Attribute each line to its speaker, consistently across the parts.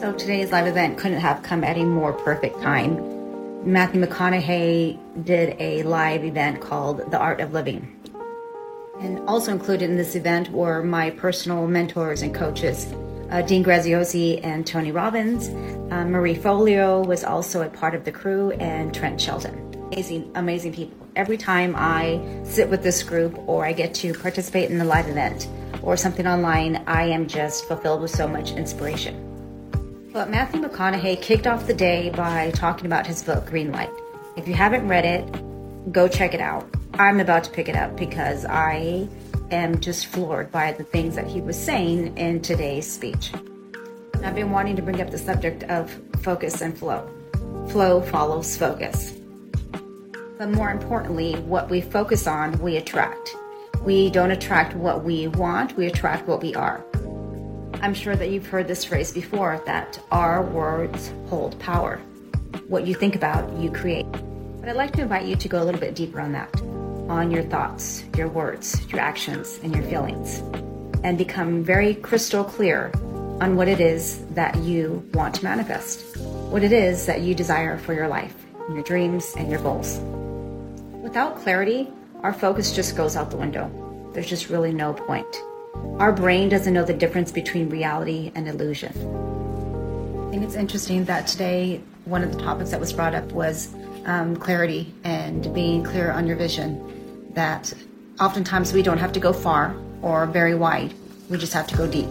Speaker 1: So today's live event couldn't have come at a more perfect time. Matthew McConaughey did a live event called The Art of Living. And also included in this event were my personal mentors and coaches, uh, Dean Graziosi and Tony Robbins. Uh, Marie Forleo was also a part of the crew, and Trent Shelton. Amazing, amazing people. Every time I sit with this group or I get to participate in a live event or something online, I am just fulfilled with so much inspiration. But Matthew McConaughey kicked off the day by talking about his book, Green Light. If you haven't read it, go check it out. I'm about to pick it up because I am just floored by the things that he was saying in today's speech. I've been wanting to bring up the subject of focus and flow. Flow follows focus. But more importantly, what we focus on, we attract. We don't attract what we want, we attract what we are. I'm sure that you've heard this phrase before that our words hold power. What you think about, you create. But I'd like to invite you to go a little bit deeper on that on your thoughts, your words, your actions, and your feelings, and become very crystal clear on what it is that you want to manifest, what it is that you desire for your life, your dreams, and your goals. Without clarity, our focus just goes out the window. There's just really no point. Our brain doesn't know the difference between reality and illusion. I think it's interesting that today one of the topics that was brought up was um, clarity and being clear on your vision that oftentimes we don't have to go far or very wide. We just have to go deep.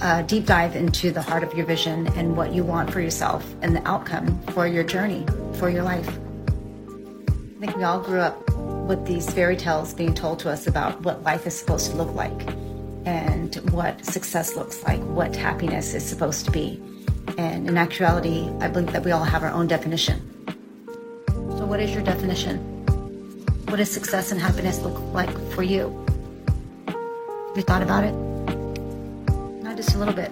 Speaker 1: Uh, deep dive into the heart of your vision and what you want for yourself and the outcome for your journey, for your life. I think we all grew up with these fairy tales being told to us about what life is supposed to look like and what success looks like, what happiness is supposed to be. And in actuality, I believe that we all have our own definition. So, what is your definition? What does success and happiness look like for you? Have you thought about it? Not just a little bit.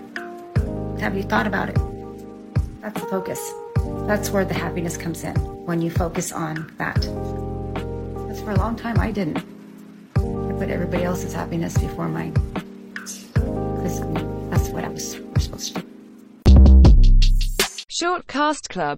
Speaker 1: Have you thought about it? That's the focus. That's where the happiness comes in when you focus on that. Because for a long time I didn't. Put everybody else's happiness before mine. Because that's what I was supposed to do.
Speaker 2: Short Cast Club